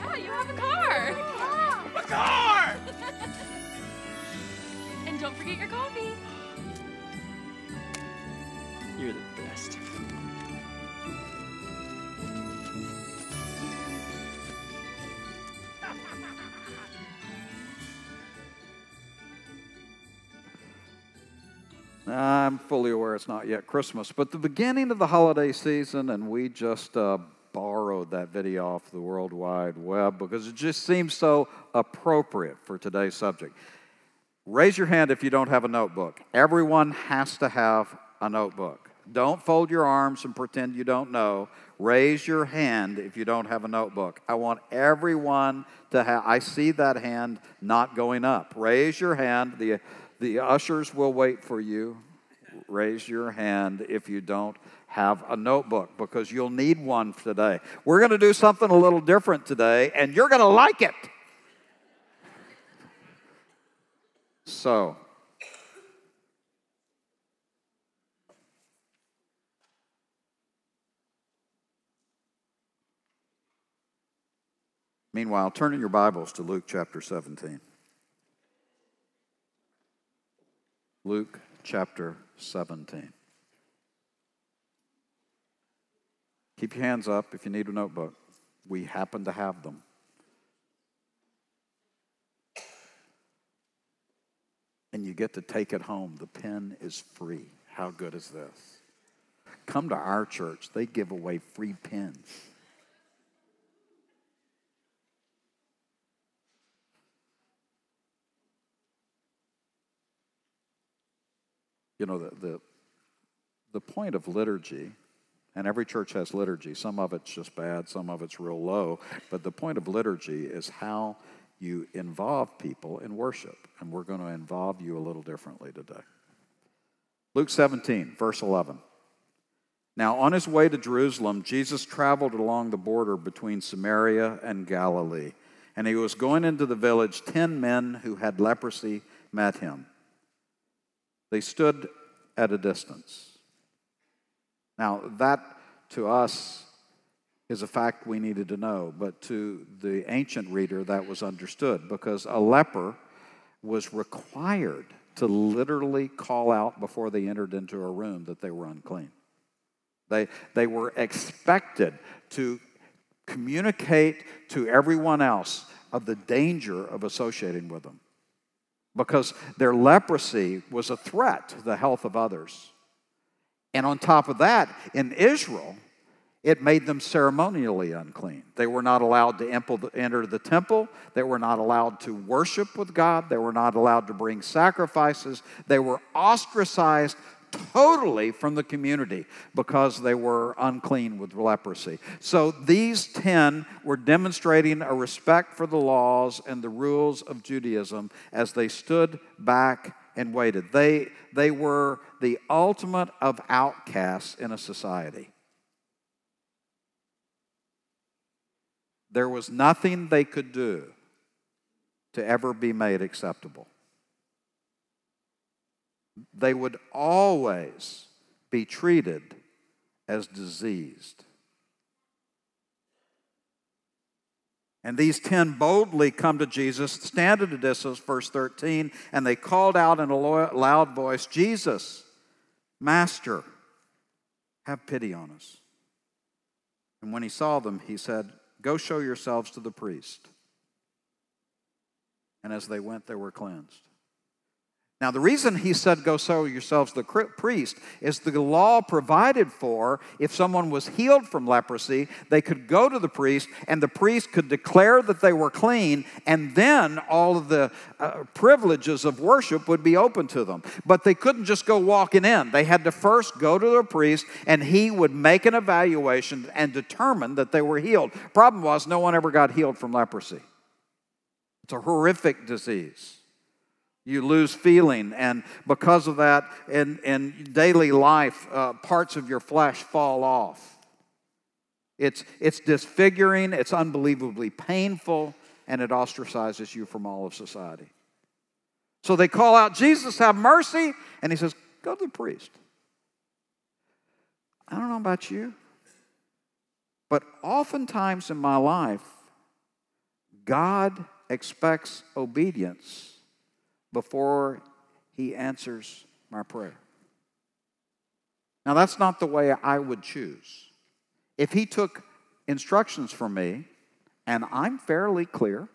Yeah, you have a car. A car! And don't forget your coffee. You're the best. I'm fully aware it's not yet Christmas, but the beginning of the holiday season, and we just uh, borrowed that video off the World Wide Web because it just seems so appropriate for today's subject. Raise your hand if you don't have a notebook. Everyone has to have a notebook. Don't fold your arms and pretend you don't know. Raise your hand if you don't have a notebook. I want everyone to have, I see that hand not going up. Raise your hand. The, the ushers will wait for you. Raise your hand if you don't have a notebook because you'll need one today. We're going to do something a little different today, and you're going to like it. So, meanwhile, turn in your Bibles to Luke chapter 17. Luke chapter 17. Keep your hands up if you need a notebook. We happen to have them. And you get to take it home. The pen is free. How good is this? Come to our church, they give away free pens. You know, the, the, the point of liturgy, and every church has liturgy, some of it's just bad, some of it's real low, but the point of liturgy is how you involve people in worship. And we're going to involve you a little differently today. Luke 17, verse 11. Now, on his way to Jerusalem, Jesus traveled along the border between Samaria and Galilee. And he was going into the village. Ten men who had leprosy met him. They stood at a distance. Now, that to us is a fact we needed to know, but to the ancient reader, that was understood because a leper was required to literally call out before they entered into a room that they were unclean. They, they were expected to communicate to everyone else of the danger of associating with them because their leprosy was a threat to the health of others. And on top of that, in Israel, it made them ceremonially unclean. They were not allowed to enter the temple. They were not allowed to worship with God. They were not allowed to bring sacrifices. They were ostracized totally from the community because they were unclean with leprosy. So these 10 were demonstrating a respect for the laws and the rules of Judaism as they stood back and waited. They, they were the ultimate of outcasts in a society. There was nothing they could do to ever be made acceptable. They would always be treated as diseased. And these ten boldly come to Jesus, stand at a distance, verse 13, and they called out in a loud voice, Jesus, Master, have pity on us. And when he saw them, he said, Go show yourselves to the priest. And as they went, they were cleansed. Now, the reason he said, Go show yourselves the priest, is the law provided for if someone was healed from leprosy, they could go to the priest, and the priest could declare that they were clean, and then all of the uh, privileges of worship would be open to them. But they couldn't just go walking in. They had to first go to the priest, and he would make an evaluation and determine that they were healed. Problem was, no one ever got healed from leprosy, it's a horrific disease. You lose feeling, and because of that, in, in daily life, uh, parts of your flesh fall off. It's, it's disfiguring, it's unbelievably painful, and it ostracizes you from all of society. So they call out, Jesus, have mercy. And he says, Go to the priest. I don't know about you, but oftentimes in my life, God expects obedience before he answers my prayer. Now, that's not the way I would choose. If he took instructions from me, and I'm fairly clear,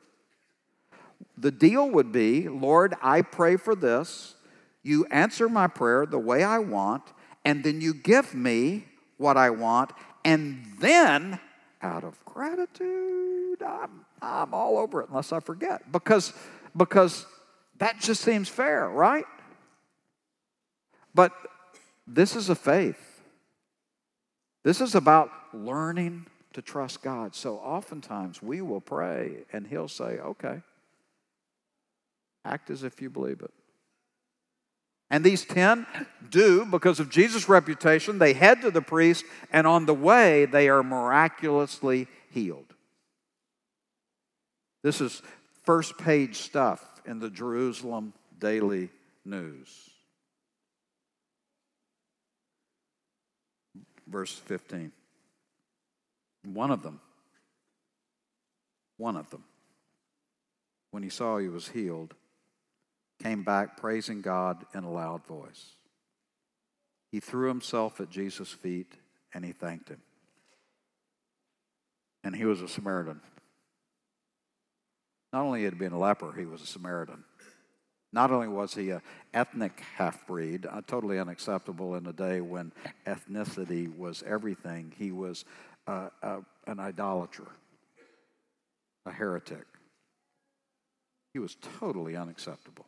the deal would be Lord, I pray for this. You answer my prayer the way I want, and then you give me what I want, and then, out of gratitude, I'm, I'm all over it unless I forget. Because, because that just seems fair, right? But this is a faith. This is about learning to trust God. So oftentimes we will pray and He'll say, okay, act as if you believe it. And these 10 do, because of Jesus' reputation, they head to the priest, and on the way, they are miraculously healed. This is first page stuff in the Jerusalem Daily News. Verse 15. One of them, one of them, when he saw he was healed, came back praising God in a loud voice. He threw himself at Jesus' feet and he thanked him. And he was a Samaritan. Not only had he been a leper, he was a Samaritan. Not only was he an ethnic half breed, uh, totally unacceptable in a day when ethnicity was everything, he was uh, uh, an idolater, a heretic. He was totally unacceptable.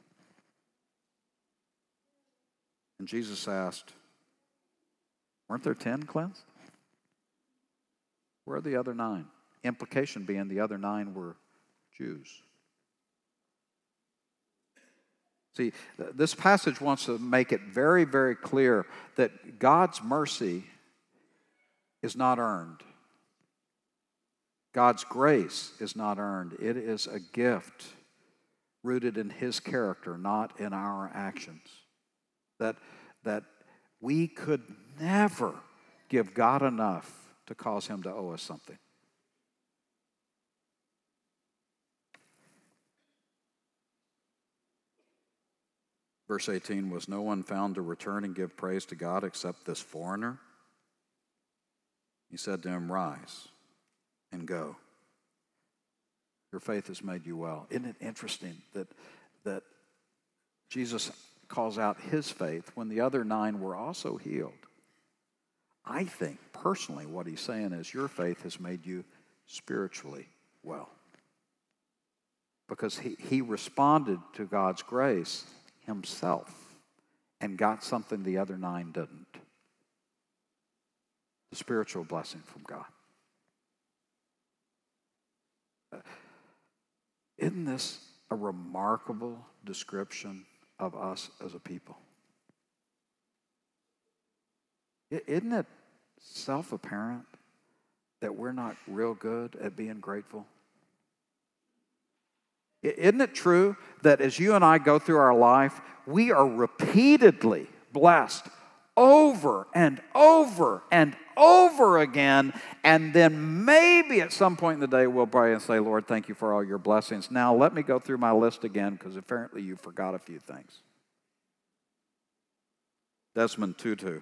And Jesus asked, Weren't there 10 cleansed? Where are the other nine? Implication being the other nine were Jews. See, this passage wants to make it very, very clear that God's mercy is not earned. God's grace is not earned. It is a gift rooted in His character, not in our actions. That, that we could never give God enough to cause Him to owe us something. Verse 18 Was no one found to return and give praise to God except this foreigner? He said to him, Rise and go. Your faith has made you well. Isn't it interesting that, that Jesus calls out his faith when the other nine were also healed? I think personally what he's saying is your faith has made you spiritually well. Because he, he responded to God's grace himself and got something the other nine didn't the spiritual blessing from God. Uh, isn't this a remarkable description of us as a people? Isn't it self apparent that we're not real good at being grateful? Isn't it true that as you and I go through our life, we are repeatedly blessed over and over and over again, and then maybe at some point in the day we'll pray and say, Lord, thank you for all your blessings. Now let me go through my list again because apparently you forgot a few things. Desmond Tutu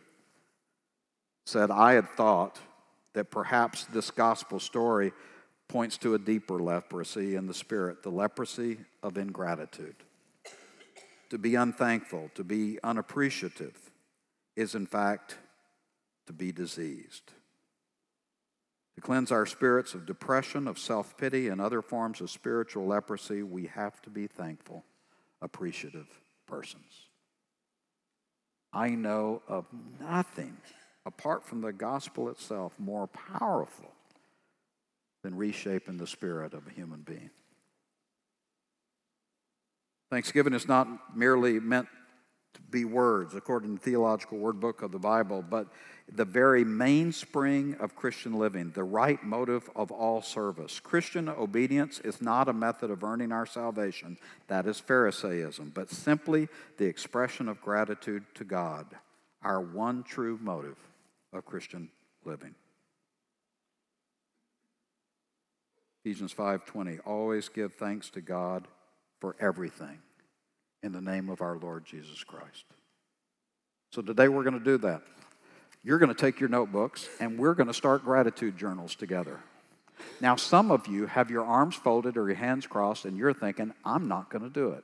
said, I had thought that perhaps this gospel story points to a deeper leprosy in the spirit, the leprosy of ingratitude. To be unthankful, to be unappreciative, is in fact to be diseased. To cleanse our spirits of depression, of self pity, and other forms of spiritual leprosy, we have to be thankful, appreciative persons. I know of nothing apart from the gospel itself more powerful than reshaping the spirit of a human being. Thanksgiving is not merely meant to be words, according to the theological word book of the Bible, but the very mainspring of Christian living, the right motive of all service. Christian obedience is not a method of earning our salvation, that is Pharisaism, but simply the expression of gratitude to God, our one true motive of Christian living. Ephesians 5:20 always give thanks to God for everything in the name of our Lord Jesus Christ. So today we're going to do that. You're going to take your notebooks and we're going to start gratitude journals together. Now, some of you have your arms folded or your hands crossed and you're thinking, I'm not going to do it.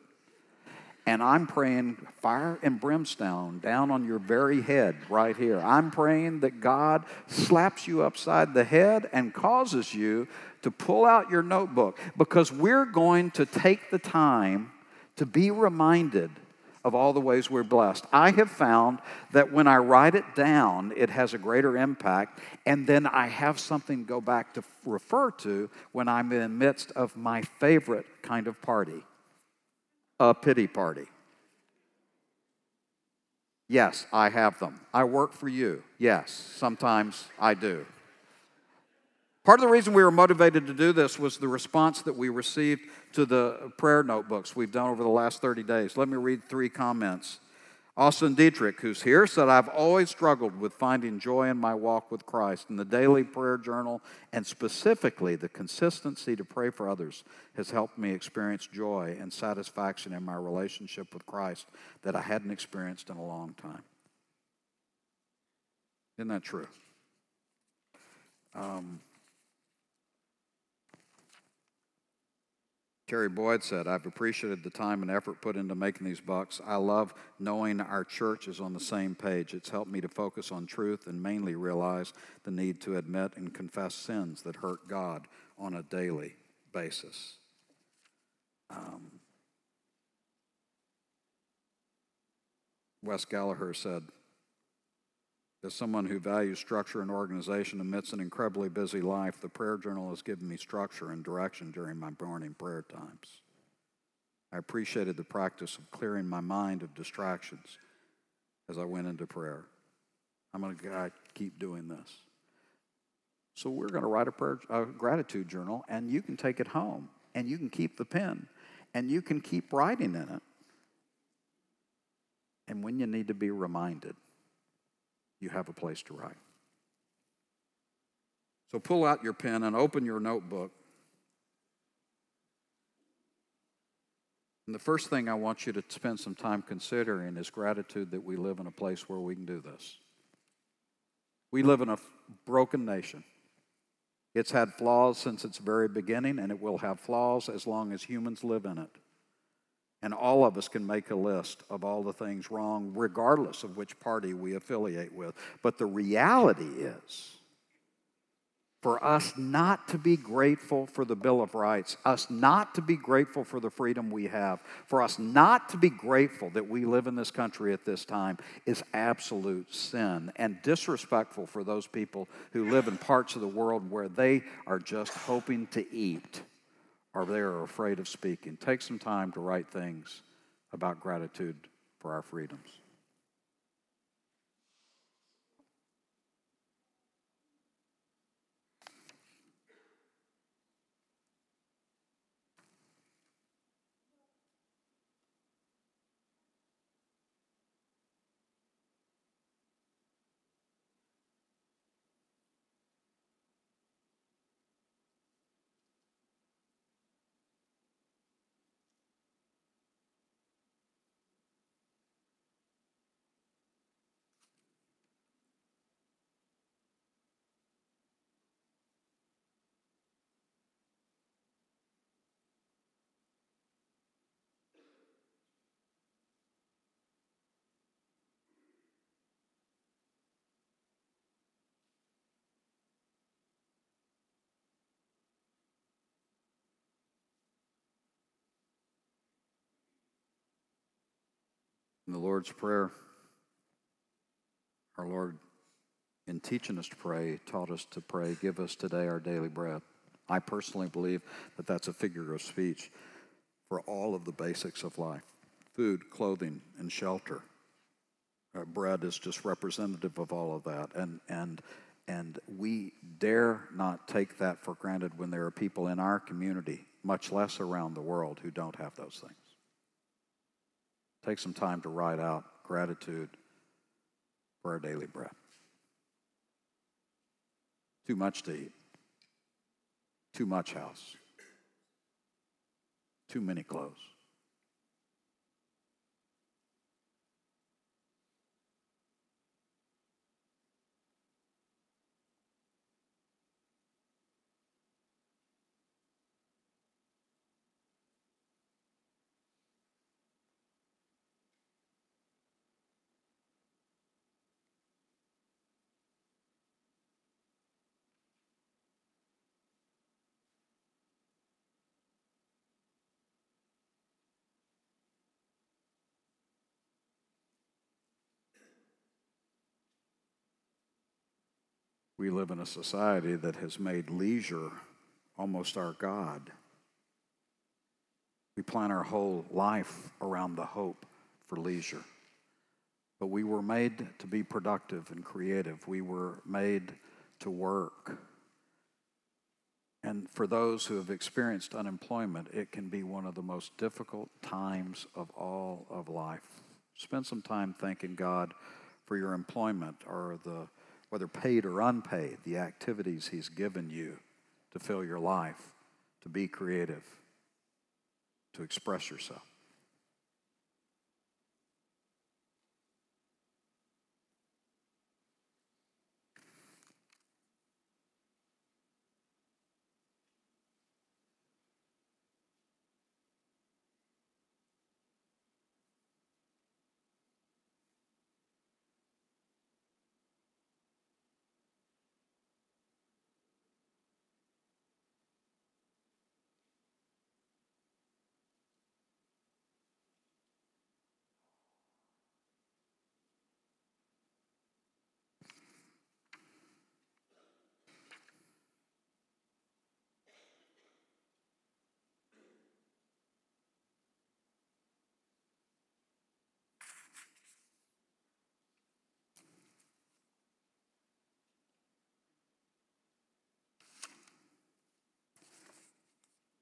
And I'm praying fire and brimstone down on your very head right here. I'm praying that God slaps you upside the head and causes you to pull out your notebook because we're going to take the time to be reminded of all the ways we're blessed. I have found that when I write it down, it has a greater impact, and then I have something to go back to refer to when I'm in the midst of my favorite kind of party a pity party. Yes, I have them. I work for you. Yes, sometimes I do. Part of the reason we were motivated to do this was the response that we received to the prayer notebooks we've done over the last 30 days. Let me read three comments. Austin Dietrich, who's here, said, I've always struggled with finding joy in my walk with Christ. In the daily prayer journal, and specifically the consistency to pray for others, has helped me experience joy and satisfaction in my relationship with Christ that I hadn't experienced in a long time. Isn't that true? Um, Terry Boyd said, I've appreciated the time and effort put into making these books. I love knowing our church is on the same page. It's helped me to focus on truth and mainly realize the need to admit and confess sins that hurt God on a daily basis. Um, Wes Gallagher said, as someone who values structure and organization amidst an incredibly busy life, the prayer journal has given me structure and direction during my morning prayer times. I appreciated the practice of clearing my mind of distractions as I went into prayer. I'm going to keep doing this. So we're going to write a, prayer, a gratitude journal, and you can take it home, and you can keep the pen, and you can keep writing in it. And when you need to be reminded, you have a place to write. So pull out your pen and open your notebook. And the first thing I want you to spend some time considering is gratitude that we live in a place where we can do this. We live in a broken nation. It's had flaws since its very beginning, and it will have flaws as long as humans live in it. And all of us can make a list of all the things wrong, regardless of which party we affiliate with. But the reality is, for us not to be grateful for the Bill of Rights, us not to be grateful for the freedom we have, for us not to be grateful that we live in this country at this time is absolute sin and disrespectful for those people who live in parts of the world where they are just hoping to eat or they are afraid of speaking. Take some time to write things about gratitude for our freedoms. In the Lord's Prayer, our Lord, in teaching us to pray, taught us to pray, Give us today our daily bread. I personally believe that that's a figure of speech for all of the basics of life food, clothing, and shelter. Uh, bread is just representative of all of that. And, and, and we dare not take that for granted when there are people in our community, much less around the world, who don't have those things. Take some time to write out gratitude for our daily bread. Too much to eat, too much house, too many clothes. We live in a society that has made leisure almost our God. We plan our whole life around the hope for leisure. But we were made to be productive and creative. We were made to work. And for those who have experienced unemployment, it can be one of the most difficult times of all of life. Spend some time thanking God for your employment or the whether paid or unpaid, the activities He's given you to fill your life, to be creative, to express yourself.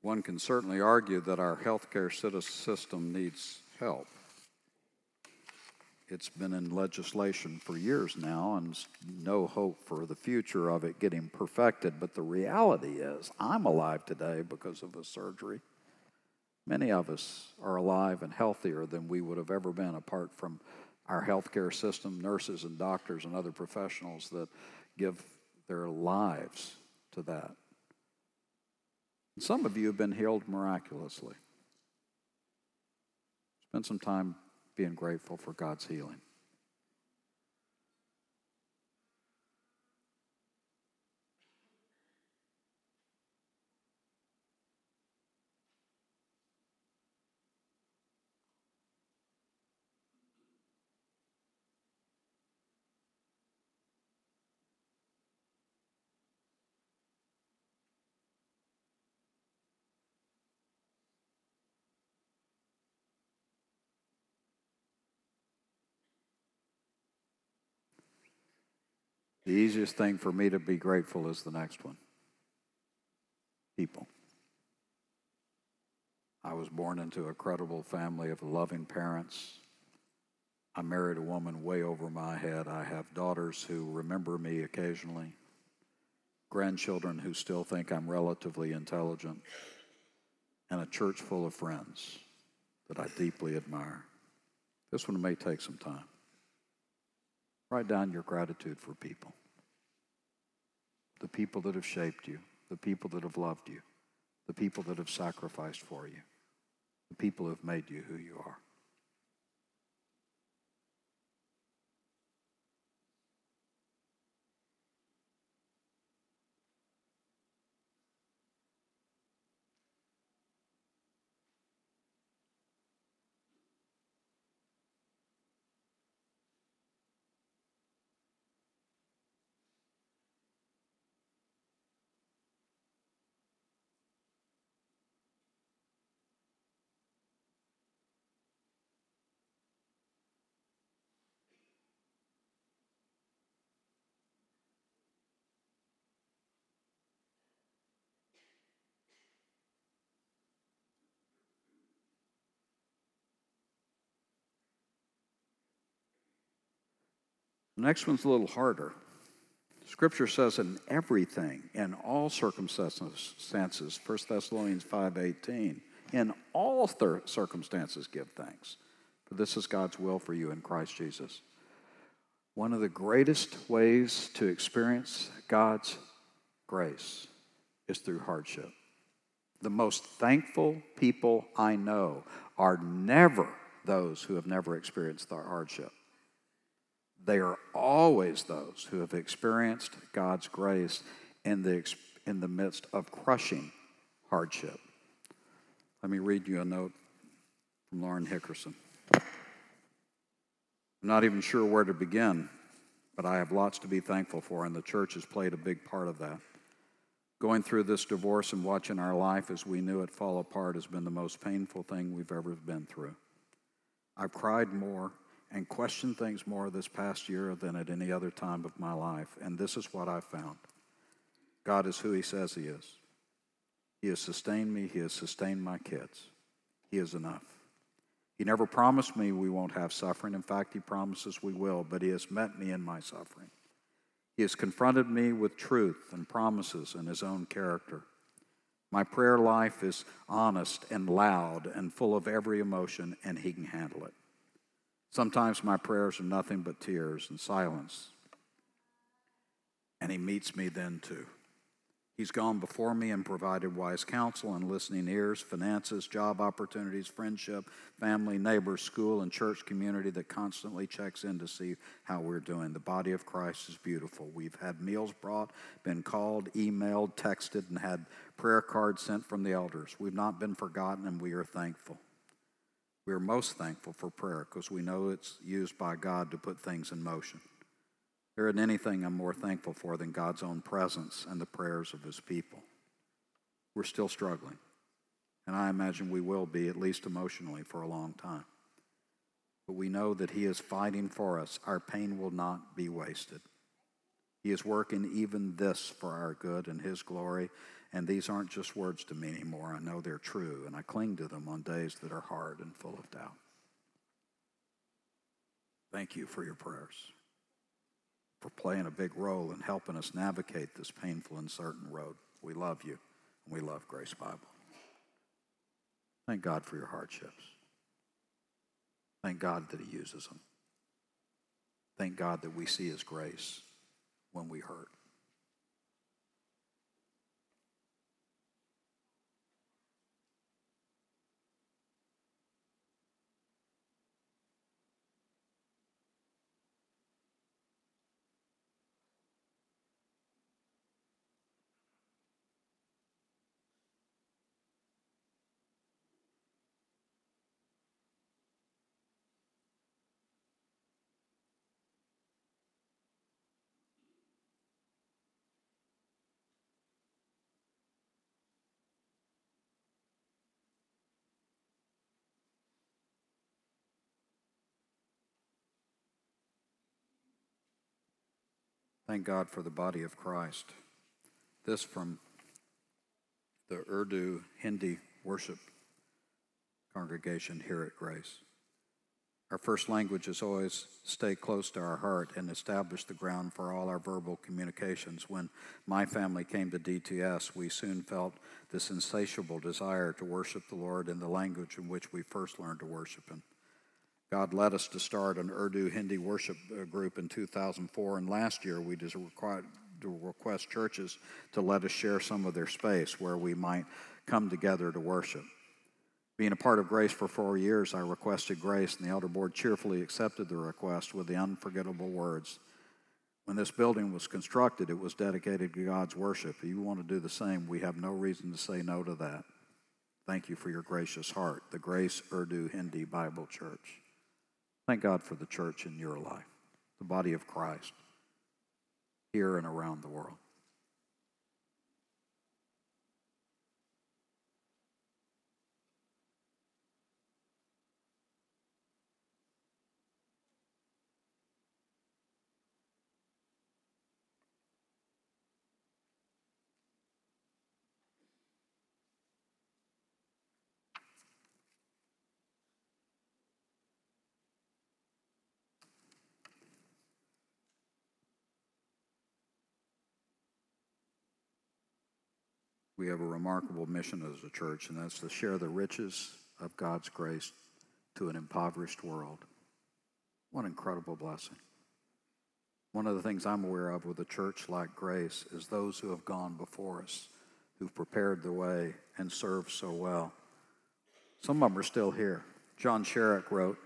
One can certainly argue that our healthcare system needs help. It's been in legislation for years now, and no hope for the future of it getting perfected. But the reality is, I'm alive today because of a surgery. Many of us are alive and healthier than we would have ever been apart from our healthcare system, nurses and doctors and other professionals that give their lives to that. Some of you have been healed miraculously. Spend some time being grateful for God's healing. The easiest thing for me to be grateful is the next one people. I was born into a credible family of loving parents. I married a woman way over my head. I have daughters who remember me occasionally, grandchildren who still think I'm relatively intelligent, and a church full of friends that I deeply admire. This one may take some time. Write down your gratitude for people the people that have shaped you, the people that have loved you, the people that have sacrificed for you, the people who have made you who you are. The next one's a little harder. Scripture says in everything, in all circumstances, 1 Thessalonians 5.18, in all thir- circumstances give thanks, for this is God's will for you in Christ Jesus. One of the greatest ways to experience God's grace is through hardship. The most thankful people I know are never those who have never experienced the hardship. They are always those who have experienced God's grace in the, in the midst of crushing hardship. Let me read you a note from Lauren Hickerson. I'm not even sure where to begin, but I have lots to be thankful for, and the church has played a big part of that. Going through this divorce and watching our life as we knew it fall apart has been the most painful thing we've ever been through. I've cried more and questioned things more this past year than at any other time of my life, and this is what I found God is who He says He is. He has sustained me, He has sustained my kids. He is enough. He never promised me we won't have suffering. In fact, He promises we will, but He has met me in my suffering. He has confronted me with truth and promises and His own character. My prayer life is honest and loud and full of every emotion, and He can handle it. Sometimes my prayers are nothing but tears and silence, and He meets me then too. He's gone before me and provided wise counsel and listening ears, finances, job opportunities, friendship, family, neighbors, school, and church community that constantly checks in to see how we're doing. The body of Christ is beautiful. We've had meals brought, been called, emailed, texted, and had prayer cards sent from the elders. We've not been forgotten, and we are thankful. We are most thankful for prayer because we know it's used by God to put things in motion. There isn't anything I'm more thankful for than God's own presence and the prayers of His people. We're still struggling, and I imagine we will be, at least emotionally, for a long time. But we know that He is fighting for us. Our pain will not be wasted. He is working even this for our good and His glory. And these aren't just words to me anymore. I know they're true, and I cling to them on days that are hard and full of doubt. Thank you for your prayers for playing a big role in helping us navigate this painful and certain road. We love you, and we love Grace Bible. Thank God for your hardships. Thank God that He uses them. Thank God that we see His grace when we hurt. Thank God for the body of Christ. This from the Urdu Hindi worship congregation here at Grace. Our first language is always stay close to our heart and establish the ground for all our verbal communications. When my family came to DTS, we soon felt this insatiable desire to worship the Lord in the language in which we first learned to worship Him. God led us to start an Urdu Hindi worship uh, group in 2004, and last year we just required to request churches to let us share some of their space where we might come together to worship. Being a part of Grace for four years, I requested Grace, and the elder board cheerfully accepted the request with the unforgettable words. When this building was constructed, it was dedicated to God's worship. If you want to do the same, we have no reason to say no to that. Thank you for your gracious heart, the Grace Urdu Hindi Bible Church. Thank God for the church in your life, the body of Christ, here and around the world. We have a remarkable mission as a church, and that's to share the riches of God's grace to an impoverished world. What an incredible blessing. One of the things I'm aware of with a church like Grace is those who have gone before us, who've prepared the way and served so well. Some of them are still here. John Sherrick wrote,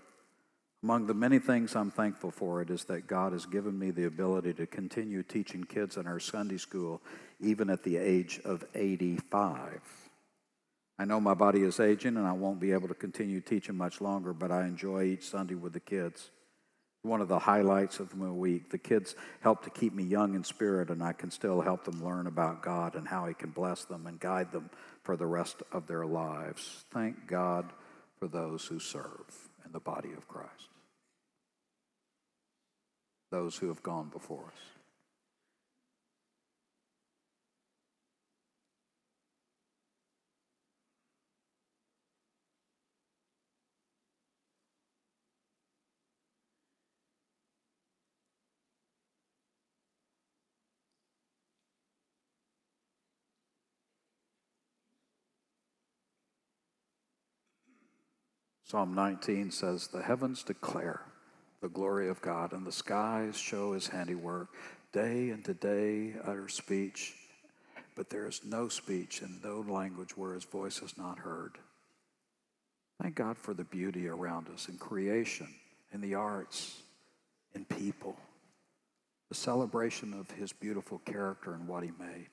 Among the many things I'm thankful for, it is that God has given me the ability to continue teaching kids in our Sunday school even at the age of 85. I know my body is aging and I won't be able to continue teaching much longer, but I enjoy each Sunday with the kids. One of the highlights of my week. The kids help to keep me young in spirit, and I can still help them learn about God and how He can bless them and guide them for the rest of their lives. Thank God for those who serve in the body of Christ, those who have gone before us. Psalm 19 says, The heavens declare the glory of God, and the skies show his handiwork. Day and day utter speech, but there is no speech and no language where his voice is not heard. Thank God for the beauty around us in creation, in the arts, in people, the celebration of his beautiful character and what he made.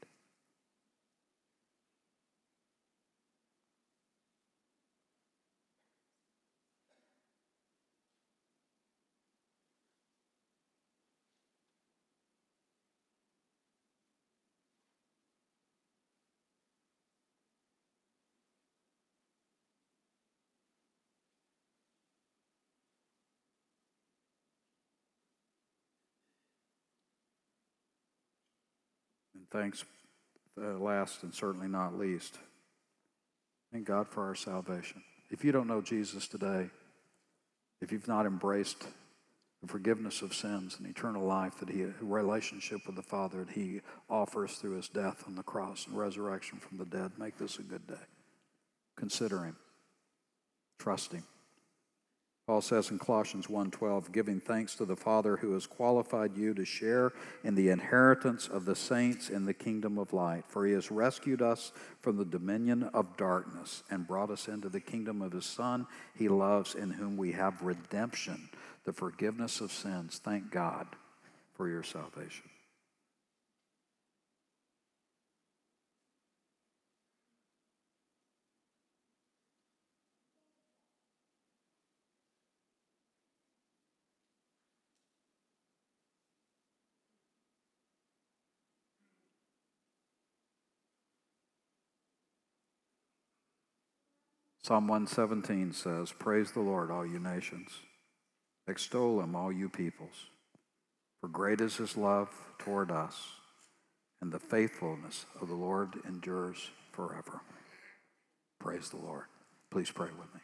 Thanks, uh, last and certainly not least, thank God for our salvation. If you don't know Jesus today, if you've not embraced the forgiveness of sins and eternal life that he, relationship with the Father that he offers through his death on the cross and resurrection from the dead, make this a good day. Consider him. Trust him. Paul says in Colossians 1:12, giving thanks to the Father who has qualified you to share in the inheritance of the saints in the kingdom of light, for he has rescued us from the dominion of darkness and brought us into the kingdom of his Son he loves, in whom we have redemption, the forgiveness of sins. Thank God for your salvation. Psalm 117 says, Praise the Lord, all you nations. Extol him, all you peoples. For great is his love toward us, and the faithfulness of the Lord endures forever. Praise the Lord. Please pray with me.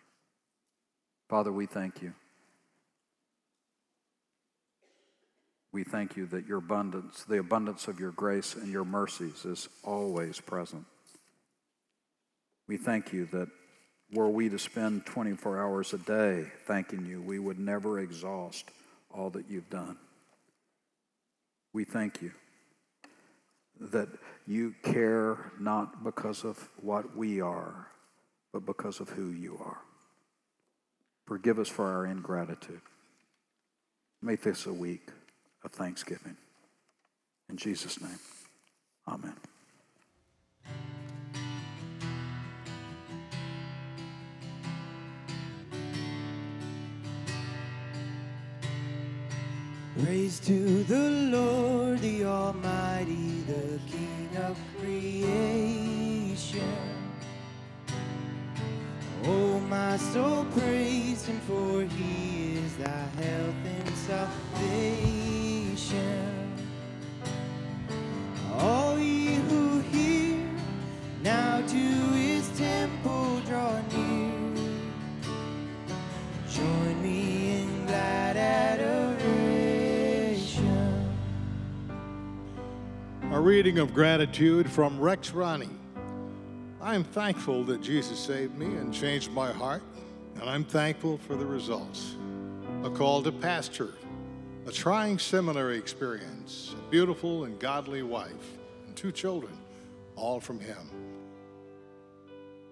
Father, we thank you. We thank you that your abundance, the abundance of your grace and your mercies is always present. We thank you that were we to spend 24 hours a day thanking you, we would never exhaust all that you've done. We thank you that you care not because of what we are, but because of who you are. Forgive us for our ingratitude. Make this a week of thanksgiving. In Jesus' name, amen. Praise to the Lord, the Almighty, the King of creation. Oh, my soul, praise Him, for He is thy health and salvation. All ye who hear, now to reading of gratitude from Rex Ronnie. I'm thankful that Jesus saved me and changed my heart, and I'm thankful for the results. A call to pastor, a trying seminary experience, a beautiful and godly wife, and two children, all from Him.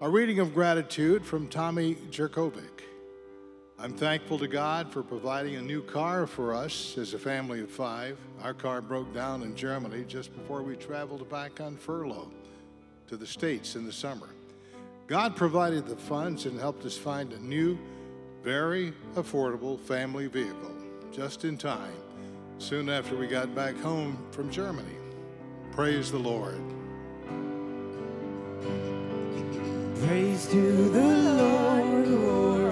A reading of gratitude from Tommy Jerkovic. I'm thankful to God for providing a new car for us as a family of five. Our car broke down in Germany just before we traveled back on furlough to the States in the summer. God provided the funds and helped us find a new, very affordable family vehicle just in time, soon after we got back home from Germany. Praise the Lord. Praise to the Lord o'er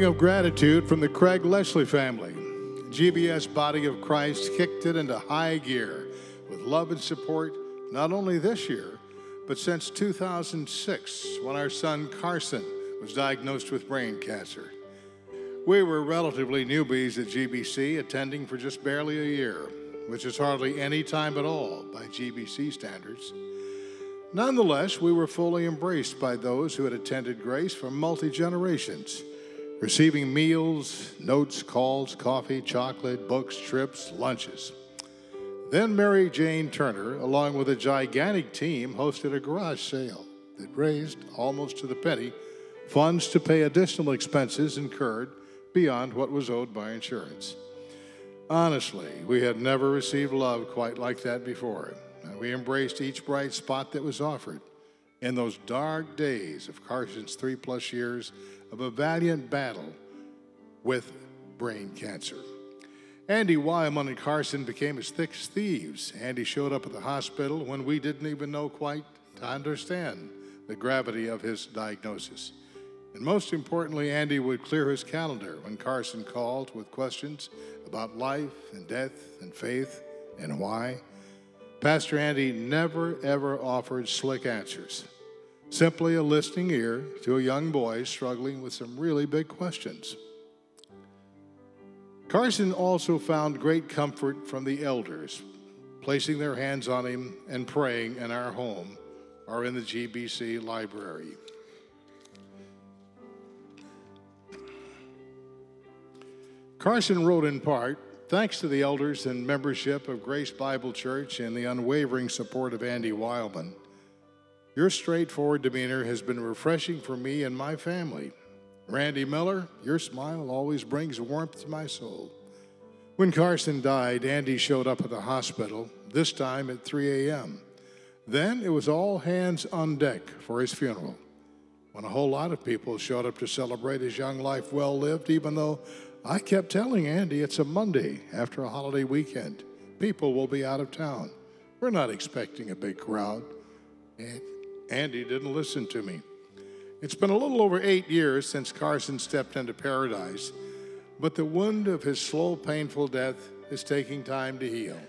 Of gratitude from the Craig Leslie family. GBC Body of Christ kicked it into high gear with love and support not only this year, but since 2006 when our son Carson was diagnosed with brain cancer. We were relatively newbies at GBC, attending for just barely a year, which is hardly any time at all by GBC standards. Nonetheless, we were fully embraced by those who had attended Grace for multi generations, receiving meals, notes, calls, coffee, chocolate, books, trips, lunches. Then Mary Jane Turner, along with a gigantic team, hosted a garage sale that raised, almost to the penny, funds to pay additional expenses incurred beyond what was owed by insurance. Honestly, we had never received love quite like that before. And we embraced each bright spot that was offered in those dark days of Carson's three plus years of a valiant battle with brain cancer. Andy Wyman and Carson became as thick as thieves. Andy showed up at the hospital when we didn't even know quite to understand the gravity of his diagnosis. And most importantly, Andy would clear his calendar when Carson called with questions about life and death and faith and why. Pastor Andy never ever offered slick answers, simply a listening ear to a young boy struggling with some really big questions. Carson also found great comfort from the elders, placing their hands on him and praying in our home or in the GBC library. Carson wrote in part, thanks to the elders and membership of Grace Bible Church and the unwavering support of Andy Wildman, your straightforward demeanor has been refreshing for me and my family. Randy Miller, your smile always brings warmth to my soul. When Carson died, Andy showed up at the hospital, this time at 3 a.m. Then it was all hands on deck for his funeral, when a whole lot of people showed up to celebrate his young life well lived, even though I kept telling Andy it's a Monday after a holiday weekend. People will be out of town. We're not expecting a big crowd. And Andy didn't listen to me. It's been a little over eight years since Carson stepped into paradise, but the wound of his slow, painful death is taking time to heal.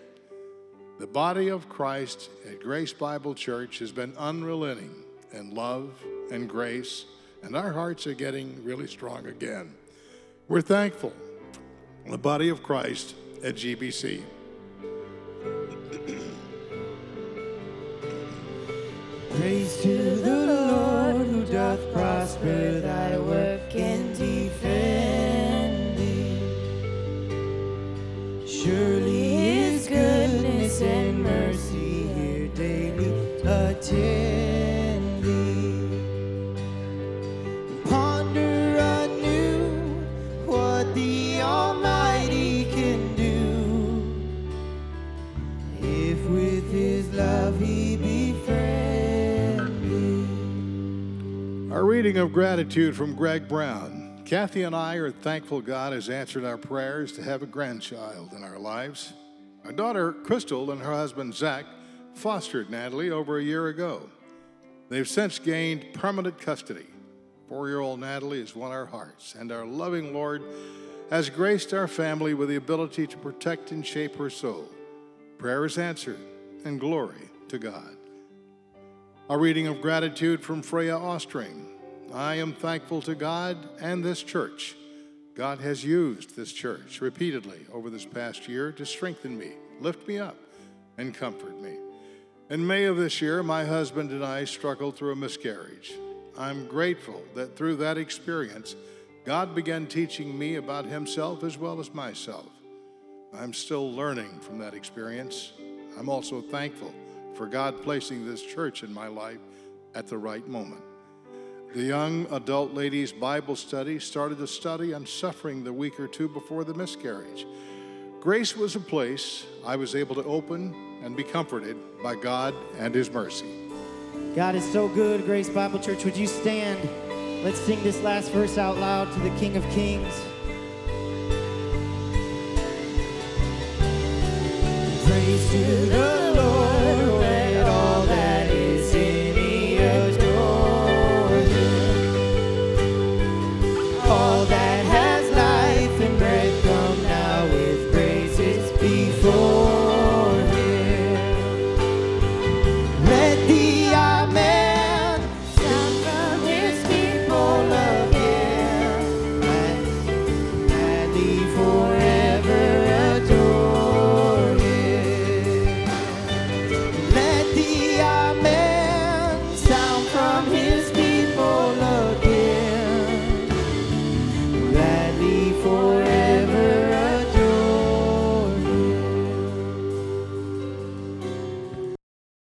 The body of Christ at Grace Bible Church has been unrelenting in love and grace, and our hearts are getting really strong again. We're thankful the body of Christ at GBC. Praise to the Lord who doth prosper thy work and defend thee. Surely of gratitude from Greg Brown. Kathy and I are thankful God has answered our prayers to have a grandchild in our lives. Our daughter Crystal and her husband Zach fostered Natalie over a year ago. They've since gained permanent custody. Four year old Natalie has won our hearts, and our loving Lord has graced our family with the ability to protect and shape her soul. Prayer is answered, and glory to God. A reading of gratitude from Freya Ostring. I am thankful to God and this church. God has used this church repeatedly over this past year to strengthen me, lift me up, and comfort me. In May of this year, my husband and I struggled through a miscarriage. I'm grateful that through that experience, God began teaching me about Himself as well as myself. I'm still learning from that experience. I'm also thankful for God placing this church in my life at the right moment. The young adult ladies' Bible study started a study on suffering the week or two before the miscarriage. Grace was a place I was able to open and be comforted by God and His mercy. God is so good, Grace Bible Church. Would you stand? Let's sing this last verse out loud to the King of Kings. Praise to the.